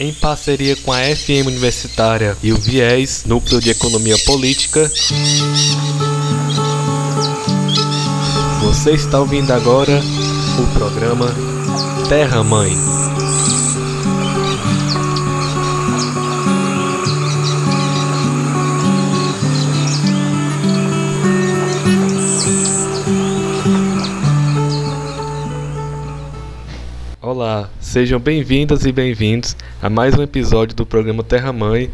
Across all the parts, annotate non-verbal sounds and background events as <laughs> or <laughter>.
em parceria com a FM Universitária e o Viés, Núcleo de Economia Política. Você está ouvindo agora o programa Terra Mãe. Sejam bem-vindas e bem-vindos a mais um episódio do programa Terra Mãe.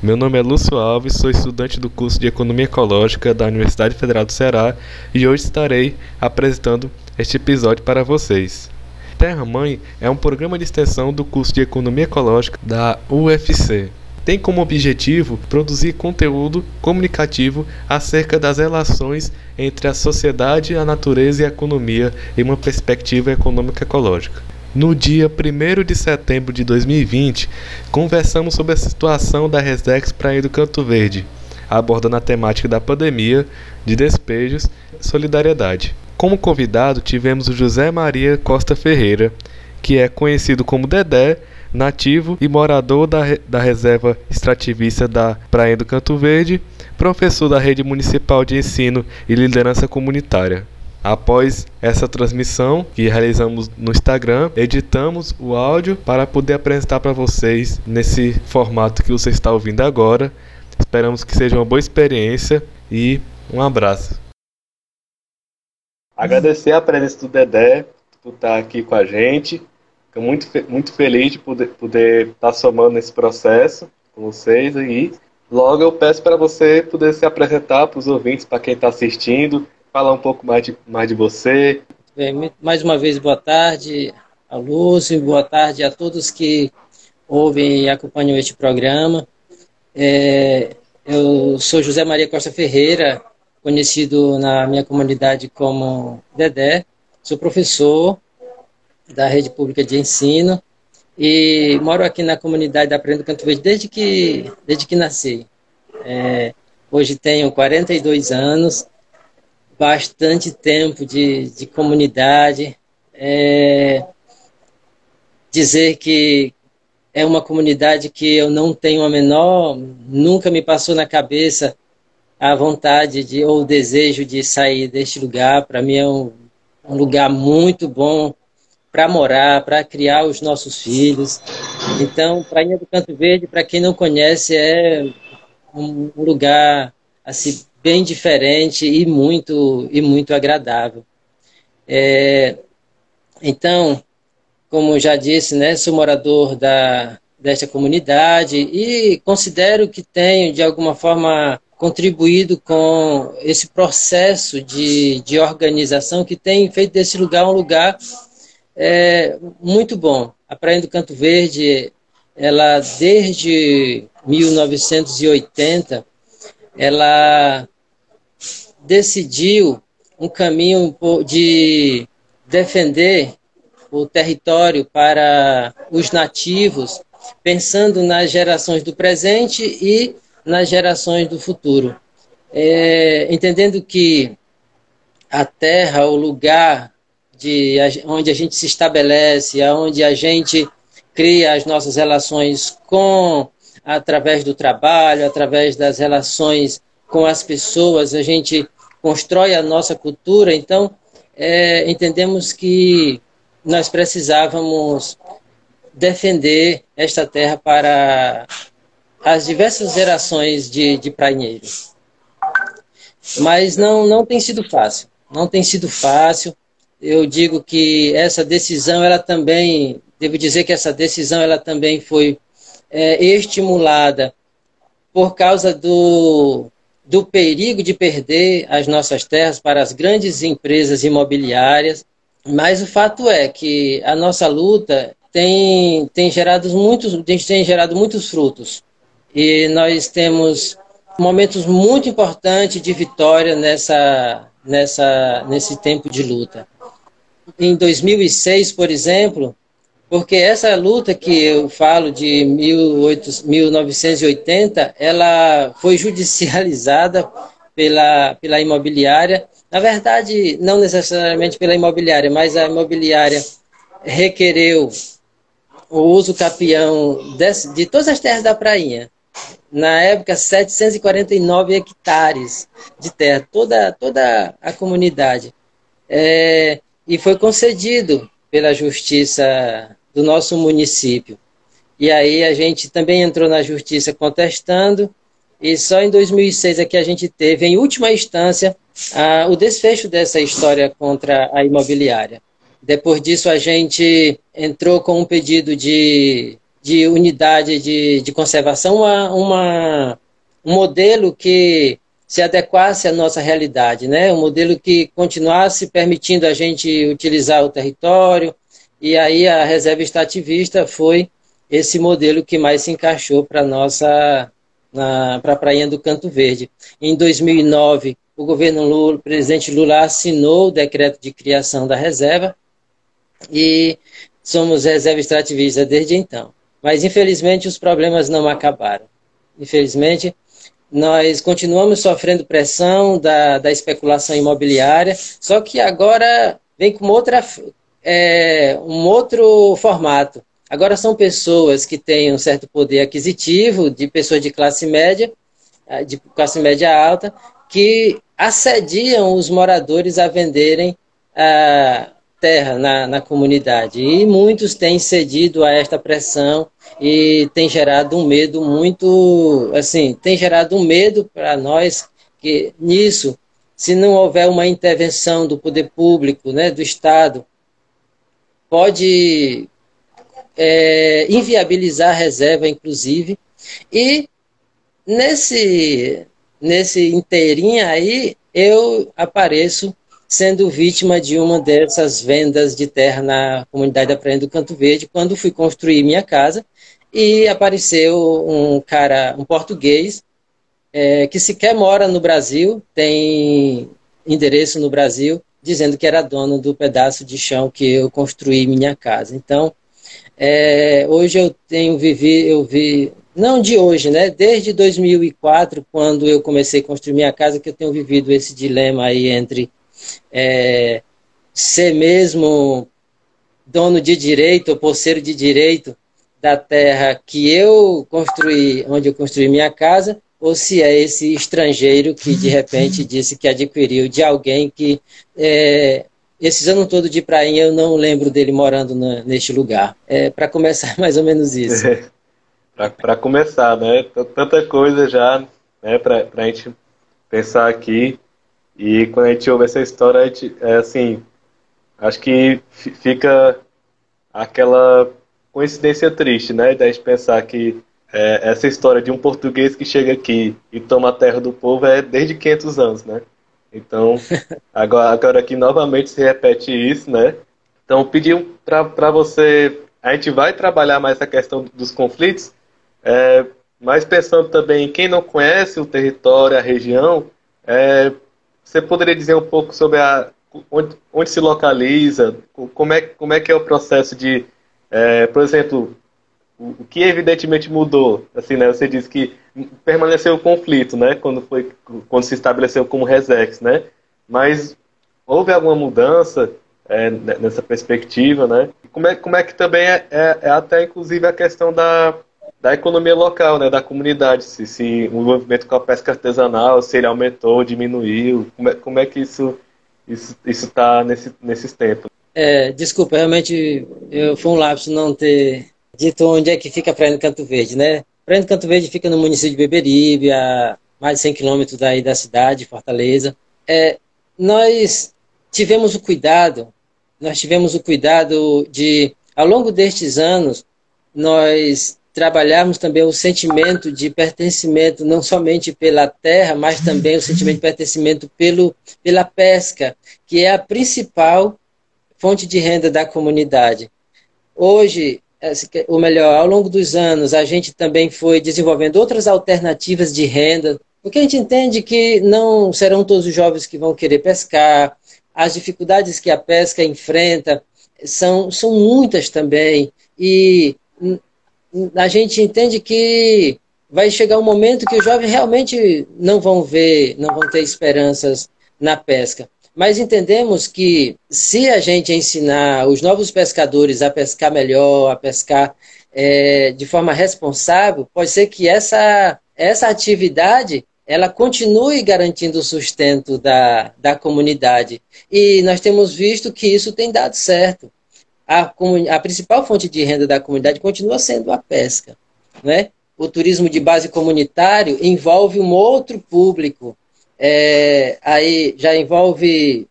Meu nome é Lúcio Alves, sou estudante do curso de Economia Ecológica da Universidade Federal do Ceará e hoje estarei apresentando este episódio para vocês. Terra Mãe é um programa de extensão do curso de Economia Ecológica da UFC. Tem como objetivo produzir conteúdo comunicativo acerca das relações entre a sociedade, a natureza e a economia em uma perspectiva econômica ecológica. No dia 1 de setembro de 2020, conversamos sobre a situação da Resex Praia do Canto Verde, abordando a temática da pandemia, de despejos e solidariedade. Como convidado, tivemos o José Maria Costa Ferreira, que é conhecido como Dedé, nativo e morador da, da reserva extrativista da Praia do Canto Verde, professor da Rede Municipal de Ensino e Liderança Comunitária. Após essa transmissão que realizamos no Instagram, editamos o áudio para poder apresentar para vocês nesse formato que você está ouvindo agora. Esperamos que seja uma boa experiência e um abraço. Agradecer a presença do Dedé por estar aqui com a gente. Fico muito, muito feliz de poder, poder estar somando nesse processo com vocês aí. Logo eu peço para você poder se apresentar para os ouvintes, para quem está assistindo, falar um pouco mais de, mais de você. Bem, mais uma vez, boa tarde a Lúcio, boa tarde a todos que ouvem e acompanham este programa. É, eu sou José Maria Costa Ferreira, conhecido na minha comunidade como Dedé. Sou professor da rede pública de ensino e moro aqui na comunidade da Aprendo Canto Verde desde que, desde que nasci. É, hoje tenho 42 anos bastante tempo de, de comunidade. É, dizer que é uma comunidade que eu não tenho a menor, nunca me passou na cabeça a vontade de ou o desejo de sair deste lugar. Para mim é um, um lugar muito bom para morar, para criar os nossos filhos. Então, Prainha do Canto Verde, para quem não conhece, é um lugar assim bem diferente e muito e muito agradável. É, então, como já disse, né, sou morador da desta comunidade e considero que tenho de alguma forma contribuído com esse processo de, de organização que tem feito desse lugar um lugar é, muito bom. A Praia do Canto Verde, ela desde 1980, ela decidiu um caminho de defender o território para os nativos, pensando nas gerações do presente e nas gerações do futuro. É, entendendo que a terra, o lugar de, onde a gente se estabelece, onde a gente cria as nossas relações com através do trabalho, através das relações com as pessoas, a gente constrói a nossa cultura. Então, é, entendemos que nós precisávamos defender esta terra para as diversas gerações de, de prainheiros. Mas não, não tem sido fácil. Não tem sido fácil. Eu digo que essa decisão, ela também, devo dizer que essa decisão, ela também foi é, estimulada por causa do, do perigo de perder as nossas terras para as grandes empresas imobiliárias. Mas o fato é que a nossa luta tem, tem, gerado, muitos, tem gerado muitos frutos. E nós temos momentos muito importantes de vitória nessa, nessa, nesse tempo de luta. Em 2006, por exemplo, porque essa luta que eu falo de 18, 1980, ela foi judicializada pela, pela imobiliária. Na verdade, não necessariamente pela imobiliária, mas a imobiliária requereu o uso capião de, de todas as terras da prainha. Na época, 749 hectares de terra, toda, toda a comunidade. É, e foi concedido pela justiça do nosso município. E aí a gente também entrou na justiça contestando, e só em 2006 é que a gente teve, em última instância, a, o desfecho dessa história contra a imobiliária. Depois disso, a gente entrou com um pedido de, de unidade de, de conservação, uma, uma, um modelo que se adequasse à nossa realidade, né? um modelo que continuasse permitindo a gente utilizar o território, e aí a reserva extrativista foi esse modelo que mais se encaixou para nossa para a Prainha do Canto Verde. Em 2009, o governo Lula, o presidente Lula assinou o decreto de criação da reserva e somos reserva extrativista desde então. Mas, infelizmente, os problemas não acabaram. Infelizmente, nós continuamos sofrendo pressão da, da especulação imobiliária, só que agora vem com outra, é, um outro formato. Agora são pessoas que têm um certo poder aquisitivo, de pessoas de classe média, eh, de classe média alta, que assediam os moradores a venderem a terra na, na comunidade. E muitos têm cedido a esta pressão e tem gerado um medo muito, assim, tem gerado um medo para nós que nisso, se não houver uma intervenção do poder público, né, do Estado, pode é, inviabilizar a reserva, inclusive. E nesse, nesse inteirinho aí, eu apareço sendo vítima de uma dessas vendas de terra na comunidade da Praia do Canto Verde, quando fui construir minha casa, e apareceu um cara, um português, é, que sequer mora no Brasil, tem endereço no Brasil, dizendo que era dono do pedaço de chão que eu construí minha casa. Então, é, hoje eu tenho vivido, eu vi, não de hoje, né? Desde 2004, quando eu comecei a construir minha casa, que eu tenho vivido esse dilema aí entre é, ser mesmo dono de direito ou porceiro de direito da terra que eu construí, onde eu construí minha casa, ou se é esse estrangeiro que de repente <laughs> disse que adquiriu de alguém que é, esses anos todos de prainha eu não lembro dele morando na, neste lugar. É, para começar, <laughs> mais ou menos isso. É, para começar, né? Tanta coisa já né, para a gente pensar aqui. E quando a gente ouve essa história, a gente, é assim, acho que fica aquela coincidência triste, né? Da gente pensar que é, essa história de um português que chega aqui e toma a terra do povo é desde 500 anos, né? Então, <laughs> agora, agora aqui novamente se repete isso, né? Então, pedi para você. A gente vai trabalhar mais a questão dos conflitos, é, mas pensando também em quem não conhece o território, a região, é, você poderia dizer um pouco sobre a, onde, onde, se localiza, como é, como é que é o processo de, é, por exemplo, o, que evidentemente mudou, assim, né? Você disse que permaneceu o conflito, né? Quando foi, quando se estabeleceu como Resex, né? Mas houve alguma mudança é, nessa perspectiva, né? Como é, como é que também é, é, é, até inclusive a questão da, da economia local, né? Da comunidade, se, se o envolvimento com a pesca artesanal, se ele aumentou, diminuiu, como é, como é que isso isso está nesse, nesses tempos? É, desculpa, realmente eu, foi um lapso não ter dito onde é que fica a Praia do Canto Verde, né? Praia do Canto Verde fica no município de Beberibe, a mais de 100 quilômetros daí da cidade, Fortaleza. É, nós tivemos o cuidado, nós tivemos o cuidado de, ao longo destes anos, nós trabalharmos também o sentimento de pertencimento, não somente pela terra, mas também o sentimento de pertencimento pelo, pela pesca, que é a principal fonte de renda da comunidade. Hoje, ou melhor, ao longo dos anos, a gente também foi desenvolvendo outras alternativas de renda, porque a gente entende que não serão todos os jovens que vão querer pescar, as dificuldades que a pesca enfrenta são, são muitas também, e a gente entende que vai chegar um momento que os jovens realmente não vão ver, não vão ter esperanças na pesca. Mas entendemos que se a gente ensinar os novos pescadores a pescar melhor, a pescar é, de forma responsável, pode ser que essa, essa atividade ela continue garantindo o sustento da, da comunidade. E nós temos visto que isso tem dado certo. A, a principal fonte de renda da comunidade continua sendo a pesca. Né? O turismo de base comunitário envolve um outro público. É, aí já envolve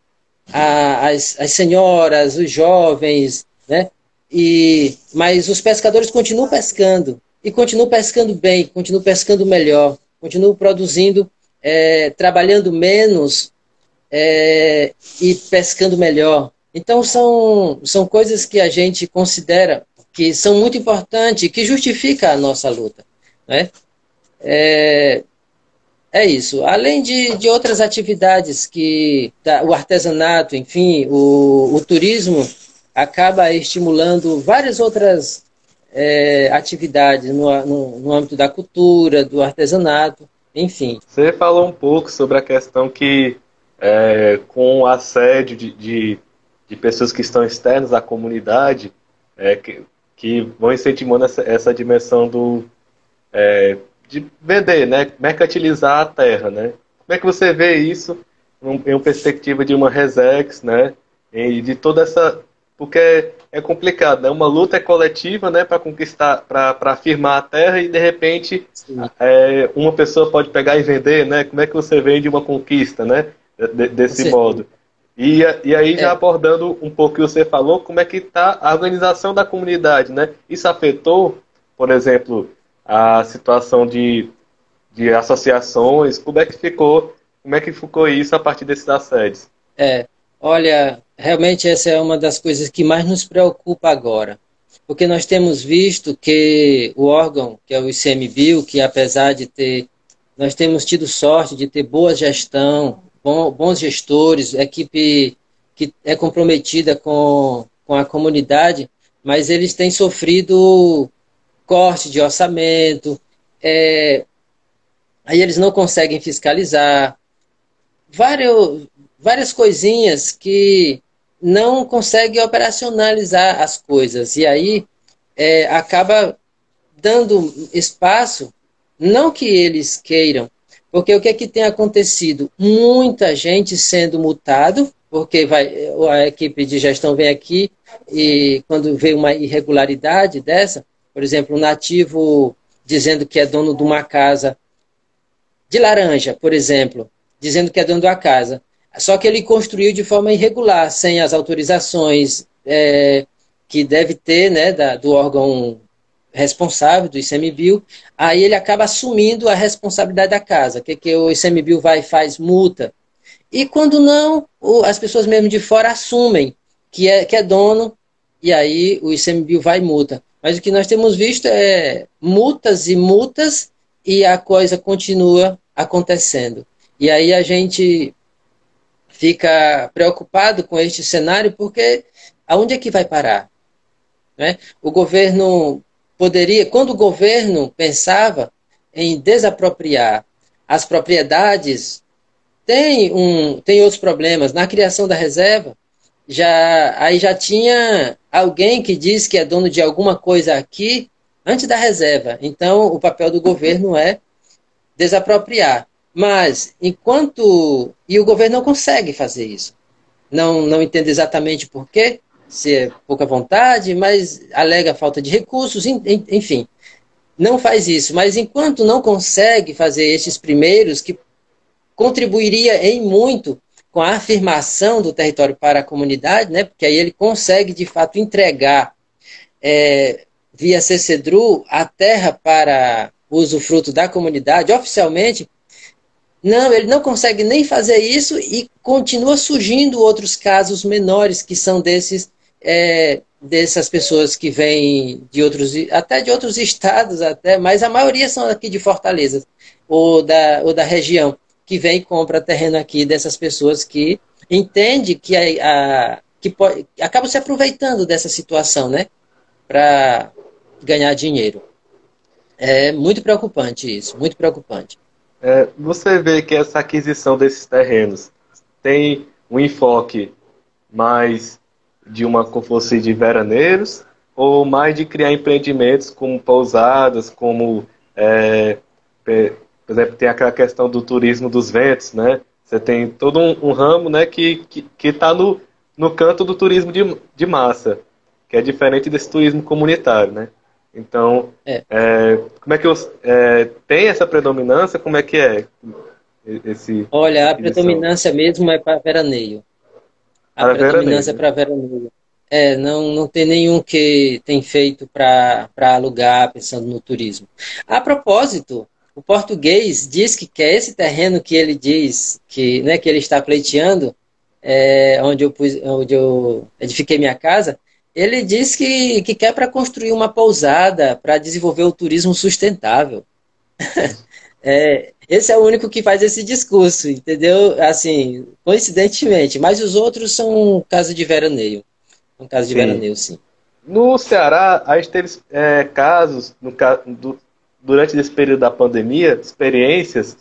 a, as, as senhoras, os jovens, né? E, mas os pescadores continuam pescando e continuam pescando bem, continuam pescando melhor, continuam produzindo, é, trabalhando menos é, e pescando melhor. Então são, são coisas que a gente considera que são muito importantes que justifica a nossa luta. Né? É, é isso. Além de, de outras atividades que tá, o artesanato, enfim, o, o turismo acaba estimulando várias outras é, atividades no, no, no, âmbito da cultura, do artesanato, enfim. Você falou um pouco sobre a questão que é, com o assédio de, de, de, pessoas que estão externas à comunidade, é, que, que, vão incentivando essa, essa dimensão do, é, de vender, né, mercantilizar a terra, né? Como é que você vê isso em uma perspectiva de uma Resex, né, e de toda essa porque é complicado, né? Uma luta é coletiva, né, para conquistar, para afirmar a terra e de repente é, uma pessoa pode pegar e vender, né? Como é que você vende uma conquista, né? De, desse modo. E, e aí já é. abordando um pouco o que você falou, como é que está a organização da comunidade, né? Isso afetou, por exemplo, a situação de, de associações, como é que ficou, como é que ficou isso a partir desses assédios? É, olha, realmente essa é uma das coisas que mais nos preocupa agora. Porque nós temos visto que o órgão, que é o ICMBio, que apesar de ter. Nós temos tido sorte de ter boa gestão, bons gestores, equipe que é comprometida com, com a comunidade, mas eles têm sofrido corte de orçamento, é, aí eles não conseguem fiscalizar, vários, várias coisinhas que não consegue operacionalizar as coisas. E aí é, acaba dando espaço, não que eles queiram, porque o que é que tem acontecido? Muita gente sendo multado, porque vai, a equipe de gestão vem aqui e quando vê uma irregularidade dessa, por exemplo, um nativo dizendo que é dono de uma casa de laranja, por exemplo, dizendo que é dono da casa. Só que ele construiu de forma irregular, sem as autorizações é, que deve ter né, da, do órgão responsável, do ICMBio, aí ele acaba assumindo a responsabilidade da casa. Que, que o ICMBio vai e faz? Multa. E quando não, as pessoas mesmo de fora assumem que é, que é dono, e aí o ICMBio vai e multa. Mas o que nós temos visto é multas e multas, e a coisa continua acontecendo. E aí a gente fica preocupado com este cenário, porque aonde é que vai parar? Né? O governo poderia, quando o governo pensava em desapropriar as propriedades, tem, um, tem outros problemas. Na criação da reserva, já aí já tinha alguém que diz que é dono de alguma coisa aqui antes da reserva. Então, o papel do governo é desapropriar. Mas, enquanto. E o governo não consegue fazer isso. Não, não entende exatamente por quê, se é pouca vontade, mas alega falta de recursos, enfim. Não faz isso. Mas enquanto não consegue fazer estes primeiros, que contribuiria em muito com a afirmação do território para a comunidade, né, porque aí ele consegue de fato entregar é, via CCDRU a terra para uso fruto da comunidade oficialmente. Não, ele não consegue nem fazer isso e continua surgindo outros casos menores que são desses é, dessas pessoas que vêm de outros até de outros <laughs> estados até, mas a maioria são aqui de Fortaleza ou da, ou da região que vem e compra terreno aqui dessas pessoas que entende que a, a que pode, acabam se aproveitando dessa situação, né, para ganhar dinheiro. É muito preocupante isso, muito preocupante. É, você vê que essa aquisição desses terrenos tem um enfoque mais de uma como fosse de veraneiros ou mais de criar empreendimentos como pousadas, como é, por exemplo, tem aquela questão do turismo dos ventos, né? Você tem todo um, um ramo né, que está que, que tá no, no canto do turismo de, de massa, que é diferente desse turismo comunitário, né? Então, é. É, como é que é, tem essa predominância? Como é que é esse? Olha, a predominância mesmo é para veraneio. A para predominância veraneio. é para veraneio. É, não, não tem nenhum que tem feito para alugar pensando no turismo. A propósito, o português diz que quer esse terreno que ele diz que, né, que ele está pleiteando, é, onde, eu pus, onde eu edifiquei minha casa, ele diz que, que quer para construir uma pousada para desenvolver o turismo sustentável. <laughs> é, esse é o único que faz esse discurso, entendeu? Assim, coincidentemente. Mas os outros são casos de veraneio. Um caso de sim. veraneio, sim. No Ceará, a gente teve é, casos, no, do, durante esse período da pandemia, experiências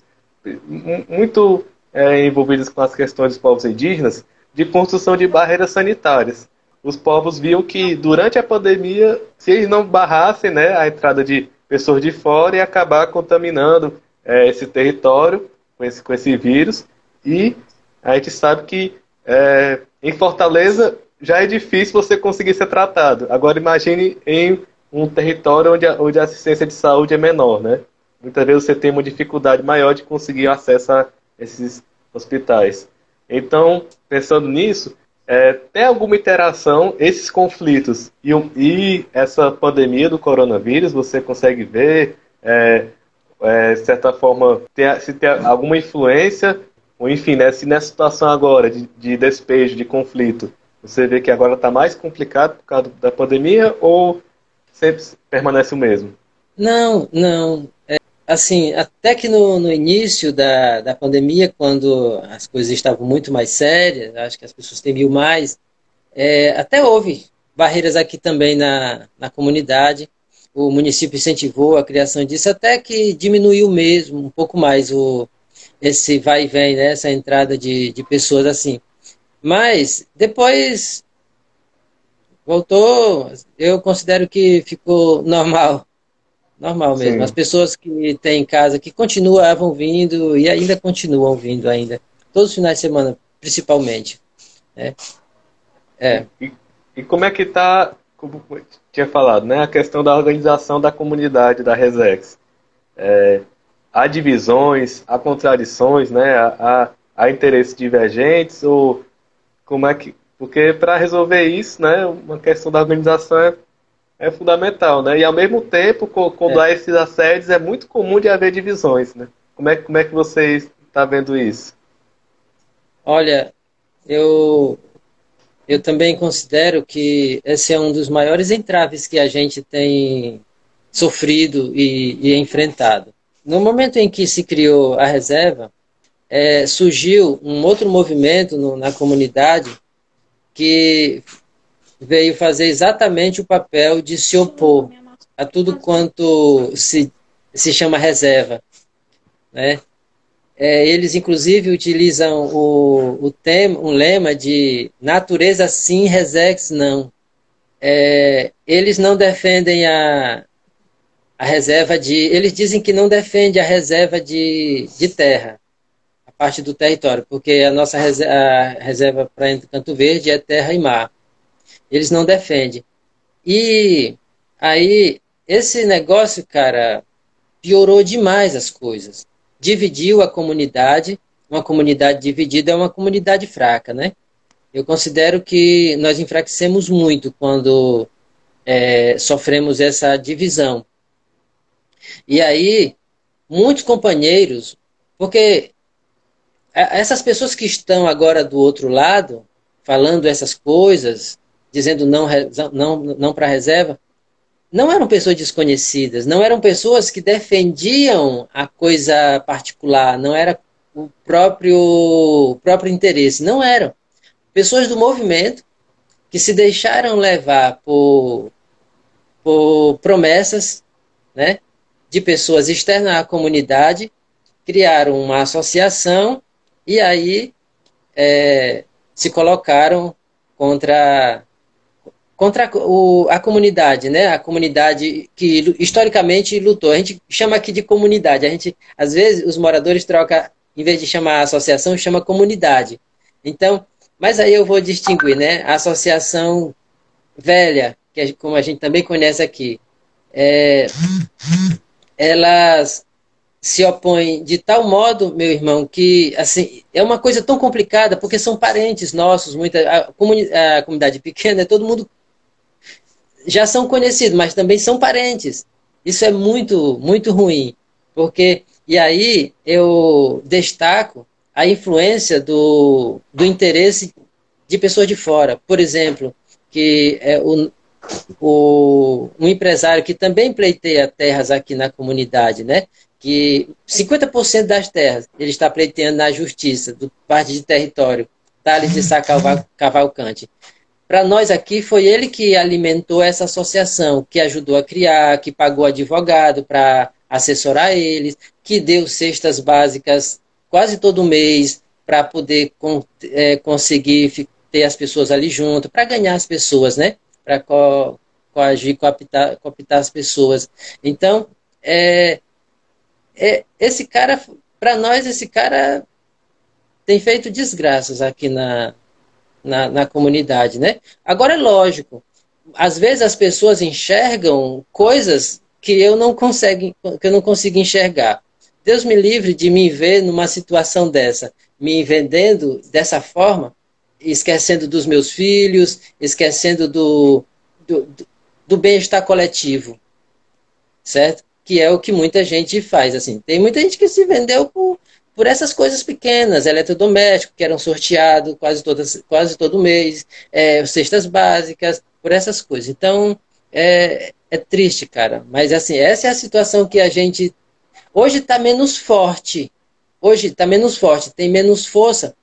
muito é, envolvidas com as questões dos povos indígenas de construção de barreiras sanitárias. Os povos viam que durante a pandemia, se eles não barrassem né, a entrada de pessoas de fora, ia acabar contaminando é, esse território com esse, com esse vírus. E a gente sabe que é, em Fortaleza já é difícil você conseguir ser tratado. Agora imagine em um território onde a, onde a assistência de saúde é menor, né? Muitas vezes você tem uma dificuldade maior de conseguir acesso a esses hospitais. Então, pensando nisso, é, tem alguma interação, esses conflitos e, e, essa pandemia do coronavírus, você consegue ver, é, é, de certa forma, tem, se tem alguma influência, ou enfim, né, se nessa situação agora de, de despejo, de conflito, você vê que agora está mais complicado por causa da pandemia ou sempre permanece o mesmo? Não, não. É, assim, até que no, no início da, da pandemia, quando as coisas estavam muito mais sérias, acho que as pessoas temiam mais, é, até houve barreiras aqui também na, na comunidade. O município incentivou a criação disso, até que diminuiu mesmo um pouco mais o, esse vai e vem, né, essa entrada de, de pessoas assim. Mas depois voltou, eu considero que ficou normal. Normal mesmo. Sim. As pessoas que têm em casa, que continuavam vindo e ainda continuam vindo ainda. Todos os finais de semana, principalmente. Né? É. E, e como é que está, como tinha falado, né, a questão da organização da comunidade da Resex? É, há divisões, há contradições, né, há, há interesses divergentes ou como é que porque para resolver isso, né, uma questão da organização é, é fundamental, né? E ao mesmo tempo, quando é. há esses assédios, é muito comum de haver divisões, né? Como é, como é que você está vendo isso? Olha, eu eu também considero que esse é um dos maiores entraves que a gente tem sofrido e, e enfrentado. No momento em que se criou a reserva, é, surgiu um outro movimento no, na comunidade que veio fazer exatamente o papel de se opor a tudo quanto se, se chama reserva. Né? É, eles, inclusive, utilizam o, o tema, um lema de natureza sim, resex não. É, eles não defendem a, a reserva de. Eles dizem que não defende a reserva de, de terra parte do território, porque a nossa reserva, reserva para Canto Verde é terra e mar. Eles não defendem. E aí, esse negócio, cara, piorou demais as coisas. Dividiu a comunidade. Uma comunidade dividida é uma comunidade fraca, né? Eu considero que nós enfraquecemos muito quando é, sofremos essa divisão. E aí, muitos companheiros, porque essas pessoas que estão agora do outro lado, falando essas coisas, dizendo não, não, não para reserva, não eram pessoas desconhecidas, não eram pessoas que defendiam a coisa particular, não era o próprio, o próprio interesse, não eram. Pessoas do movimento que se deixaram levar por, por promessas né, de pessoas externas à comunidade, criaram uma associação e aí é, se colocaram contra contra o, a comunidade, né? A comunidade que historicamente lutou. A gente chama aqui de comunidade. A gente, às vezes, os moradores trocam, em vez de chamar associação, chama comunidade. Então, mas aí eu vou distinguir, né? A associação velha, que é como a gente também conhece aqui, é, elas se opõem de tal modo, meu irmão, que assim é uma coisa tão complicada porque são parentes nossos, muita a, comuni a comunidade pequena, todo mundo já são conhecidos, mas também são parentes. Isso é muito, muito ruim. Porque, e aí eu destaco a influência do, do interesse de pessoas de fora. Por exemplo, que é o, o, um empresário que também pleiteia terras aqui na comunidade, né? Que 50% das terras ele está pleiteando na justiça, do parte de território, Thales de Sá Cavalcante. Para nós aqui, foi ele que alimentou essa associação, que ajudou a criar, que pagou advogado para assessorar eles, que deu cestas básicas quase todo mês para poder é, conseguir ter as pessoas ali junto, para ganhar as pessoas, né? Para co coagir, cooptar, cooptar as pessoas. Então, é, é, esse cara, para nós, esse cara tem feito desgraças aqui na, na, na comunidade, né? Agora é lógico, às vezes as pessoas enxergam coisas que eu não consigo, que eu não consigo enxergar. Deus me livre de me ver numa situação dessa, me vendendo dessa forma, esquecendo dos meus filhos, esquecendo do, do, do bem-estar coletivo, certo? Que é o que muita gente faz. Assim, tem muita gente que se vendeu por, por essas coisas pequenas, eletrodomésticos que eram sorteados quase, todas, quase todo mês, é, cestas básicas, por essas coisas. Então, é, é triste, cara. Mas assim, essa é a situação que a gente hoje está menos forte. Hoje está menos forte, tem menos força,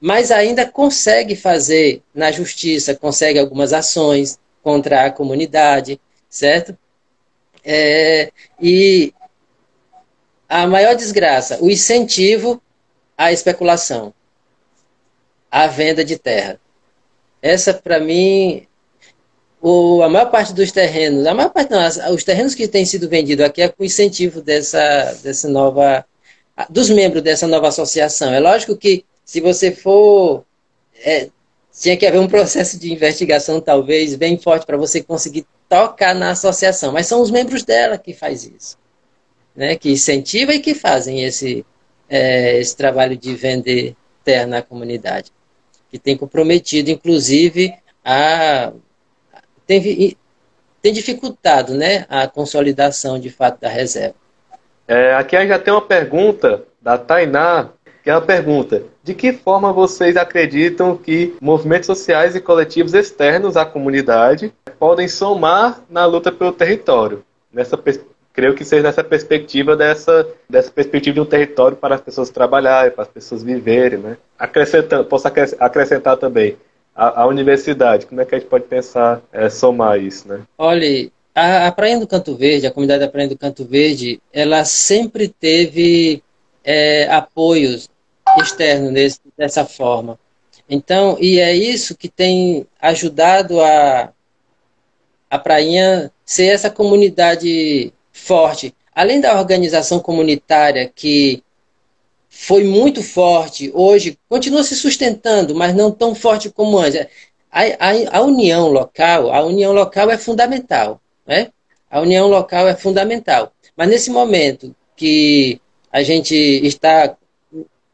mas ainda consegue fazer na justiça, consegue algumas ações contra a comunidade, certo? É, e a maior desgraça, o incentivo à especulação, à venda de terra. Essa, para mim, o, a maior parte dos terrenos, a maior parte não, os terrenos que têm sido vendidos aqui é com incentivo dessa, dessa nova, dos membros dessa nova associação. É lógico que se você for, é, tinha que haver um <laughs> processo de investigação talvez bem forte para você conseguir tocar na associação, mas são os membros dela que faz isso né, que incentivam e que fazem esse, é, esse trabalho de vender terra na comunidade, que tem comprometido, inclusive, a tem, tem dificultado né, a consolidação de fato da reserva. É, aqui já tem uma pergunta da Tainá, que é a pergunta: de que forma vocês acreditam que movimentos sociais e coletivos externos à comunidade podem somar na luta pelo território? Nessa creio que seja nessa perspectiva dessa, dessa perspectiva de um território para as pessoas trabalharem, para as pessoas viverem, né? Acrescentando, posso acrescentar também a, a universidade, como é que a gente pode pensar, é, somar isso, né? Olha, a Praia do Canto Verde, a comunidade da Praia do Canto Verde, ela sempre teve é, apoios externos desse, dessa forma. Então, e é isso que tem ajudado a, a Prainha ser essa comunidade forte. Além da organização comunitária que foi muito forte, hoje continua se sustentando, mas não tão forte como antes. A, a, a união local, a união local é fundamental, né? A união local é fundamental. Mas nesse momento que a gente está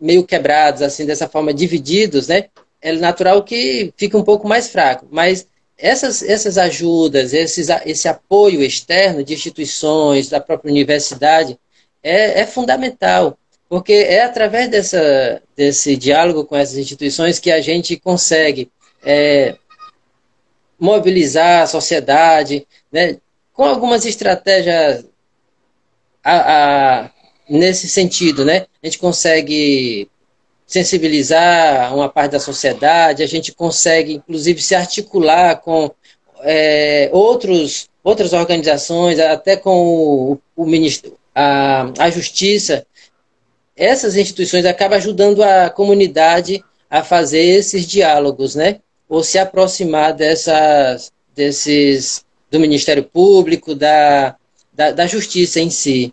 meio quebrados, assim, dessa forma, divididos, né? É natural que fique um pouco mais fraco. Mas essas, essas ajudas, esses, esse apoio externo de instituições, da própria universidade, é, é fundamental, porque é através dessa, desse diálogo com essas instituições que a gente consegue é, mobilizar a sociedade, né, com algumas estratégias a, a, nesse sentido, né? A gente consegue sensibilizar uma parte da sociedade, a gente consegue, inclusive, se articular com é, outros, outras organizações, até com o, o ministro, a, a justiça. Essas instituições acabam ajudando a comunidade a fazer esses diálogos, né? Ou se aproximar dessas, desses do Ministério Público, da, da, da Justiça em si.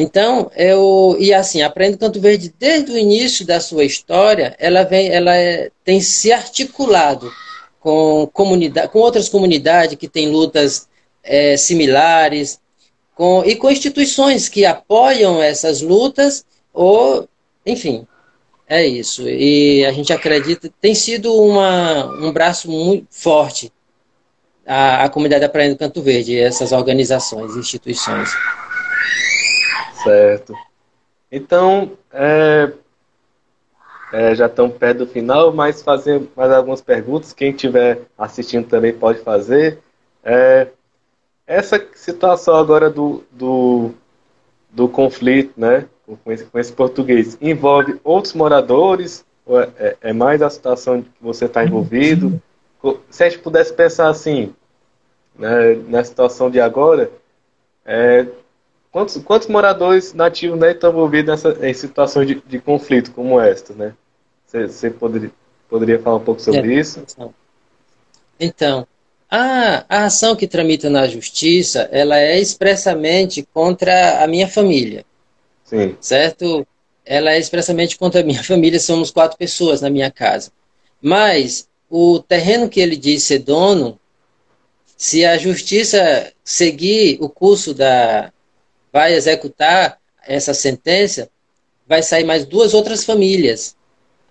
Então, eu e assim, Aprendo Canto Verde desde o início da sua história, ela vem, ela é, tem se articulado com comunidade, com outras comunidades que têm lutas é, similares, com, e com instituições que apoiam essas lutas, ou, enfim, é isso. E a gente acredita, tem sido uma, um braço muito forte a, a comunidade Aprendendo Canto Verde, essas organizações, instituições. Certo. Então, é, é, já estão perto do final, mas fazer mais algumas perguntas. Quem estiver assistindo também pode fazer. É, essa situação agora do, do, do conflito, né, com esse, com esse português, envolve outros moradores? É, é, é mais a situação que você está envolvido? Se a gente pudesse pensar assim, né, na situação de agora, é, quantos, quantos moradores nativos né, estão envolvidos nessa, em situações de, de conflito como esta? Né? Você, poderia, poderia falar um pouco sobre é, isso? Então, a, a ação que tramita na justiça, ela é expressamente contra a minha família. Sim. Certo? Ela é expressamente contra a minha <laughs> família, somos quatro pessoas na minha casa. Mas o terreno que ele diz ser dono, se a justiça seguir o curso da. Vai executar essa sentença, vai sair mais duas outras famílias.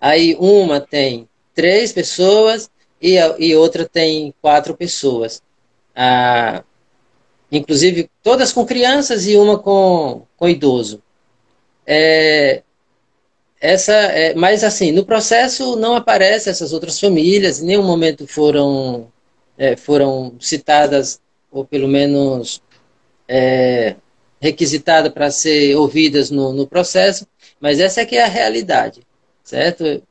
Aí uma tem três pessoas e, e outra tem quatro pessoas. Ah, inclusive, todas com crianças e uma com, com idoso. É, essa é, mas assim, no processo não aparecem essas outras famílias, em nenhum momento foram, é, foram citadas, ou pelo menos requisitadas para ser ouvidas no, no processo, mas essa é que é a realidade, certo?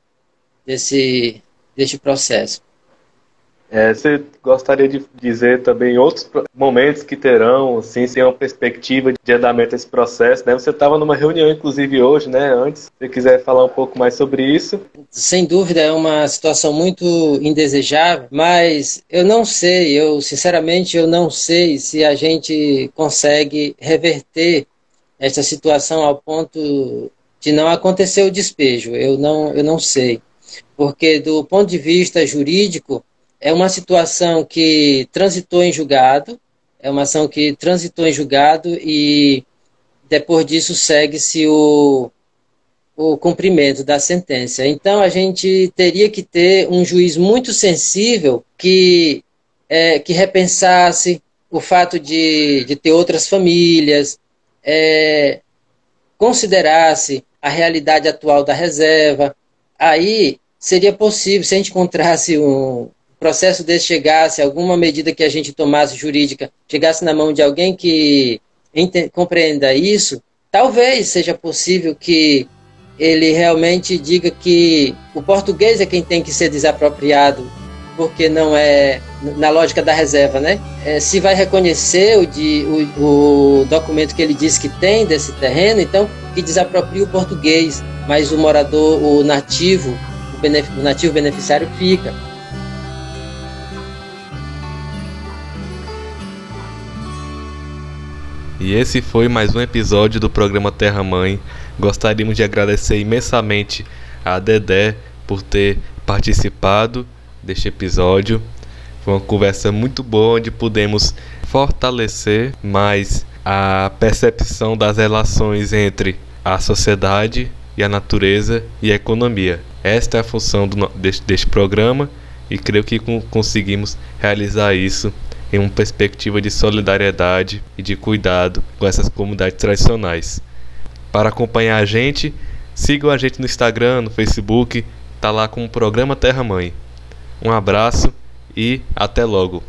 Desse, deste processo. É, você gostaria de dizer também outros momentos que terão, assim, sem uma perspectiva de andamento desse processo, né? Você estava numa reunião, inclusive, hoje, né? Antes, se você quiser falar um pouco mais sobre isso. Sem dúvida, é uma situação muito indesejável, mas eu não sei, eu, sinceramente, eu não sei se a gente consegue reverter essa situação ao ponto de não acontecer o despejo. Eu não, eu não sei. Porque, do ponto de vista jurídico, é uma situação que transitou em julgado, é uma ação que transitou em julgado e depois disso segue-se o, o cumprimento da sentença. Então a gente teria que ter um juiz muito sensível que, é, que repensasse o fato de, de ter outras famílias, é, considerasse a realidade atual da reserva. Aí seria possível, se a gente encontrasse um, processo desse chegasse, alguma medida que a gente tomasse jurídica, chegasse na mão de alguém que compreenda isso, talvez seja possível que ele realmente diga que o português é quem tem que ser desapropriado, porque não é na lógica da reserva, né? É, se vai reconhecer o, de, o, o documento que ele diz que tem desse terreno, então que desaproprie o português, mas o morador, o nativo, o, o nativo beneficiário fica. E esse foi mais um episódio do programa Terra Mãe. Gostaríamos de agradecer imensamente a Dedé por ter participado deste episódio. Foi uma conversa muito boa onde pudemos fortalecer mais a percepção das relações entre a sociedade e a natureza e a economia. Esta é a função do, deste, deste programa e creio que conseguimos realizar isso em uma perspectiva de solidariedade e de cuidado com essas comunidades tradicionais. Para acompanhar a gente, sigam a gente no Instagram, no Facebook, tá lá com o programa Terra Mãe. Um abraço e até logo.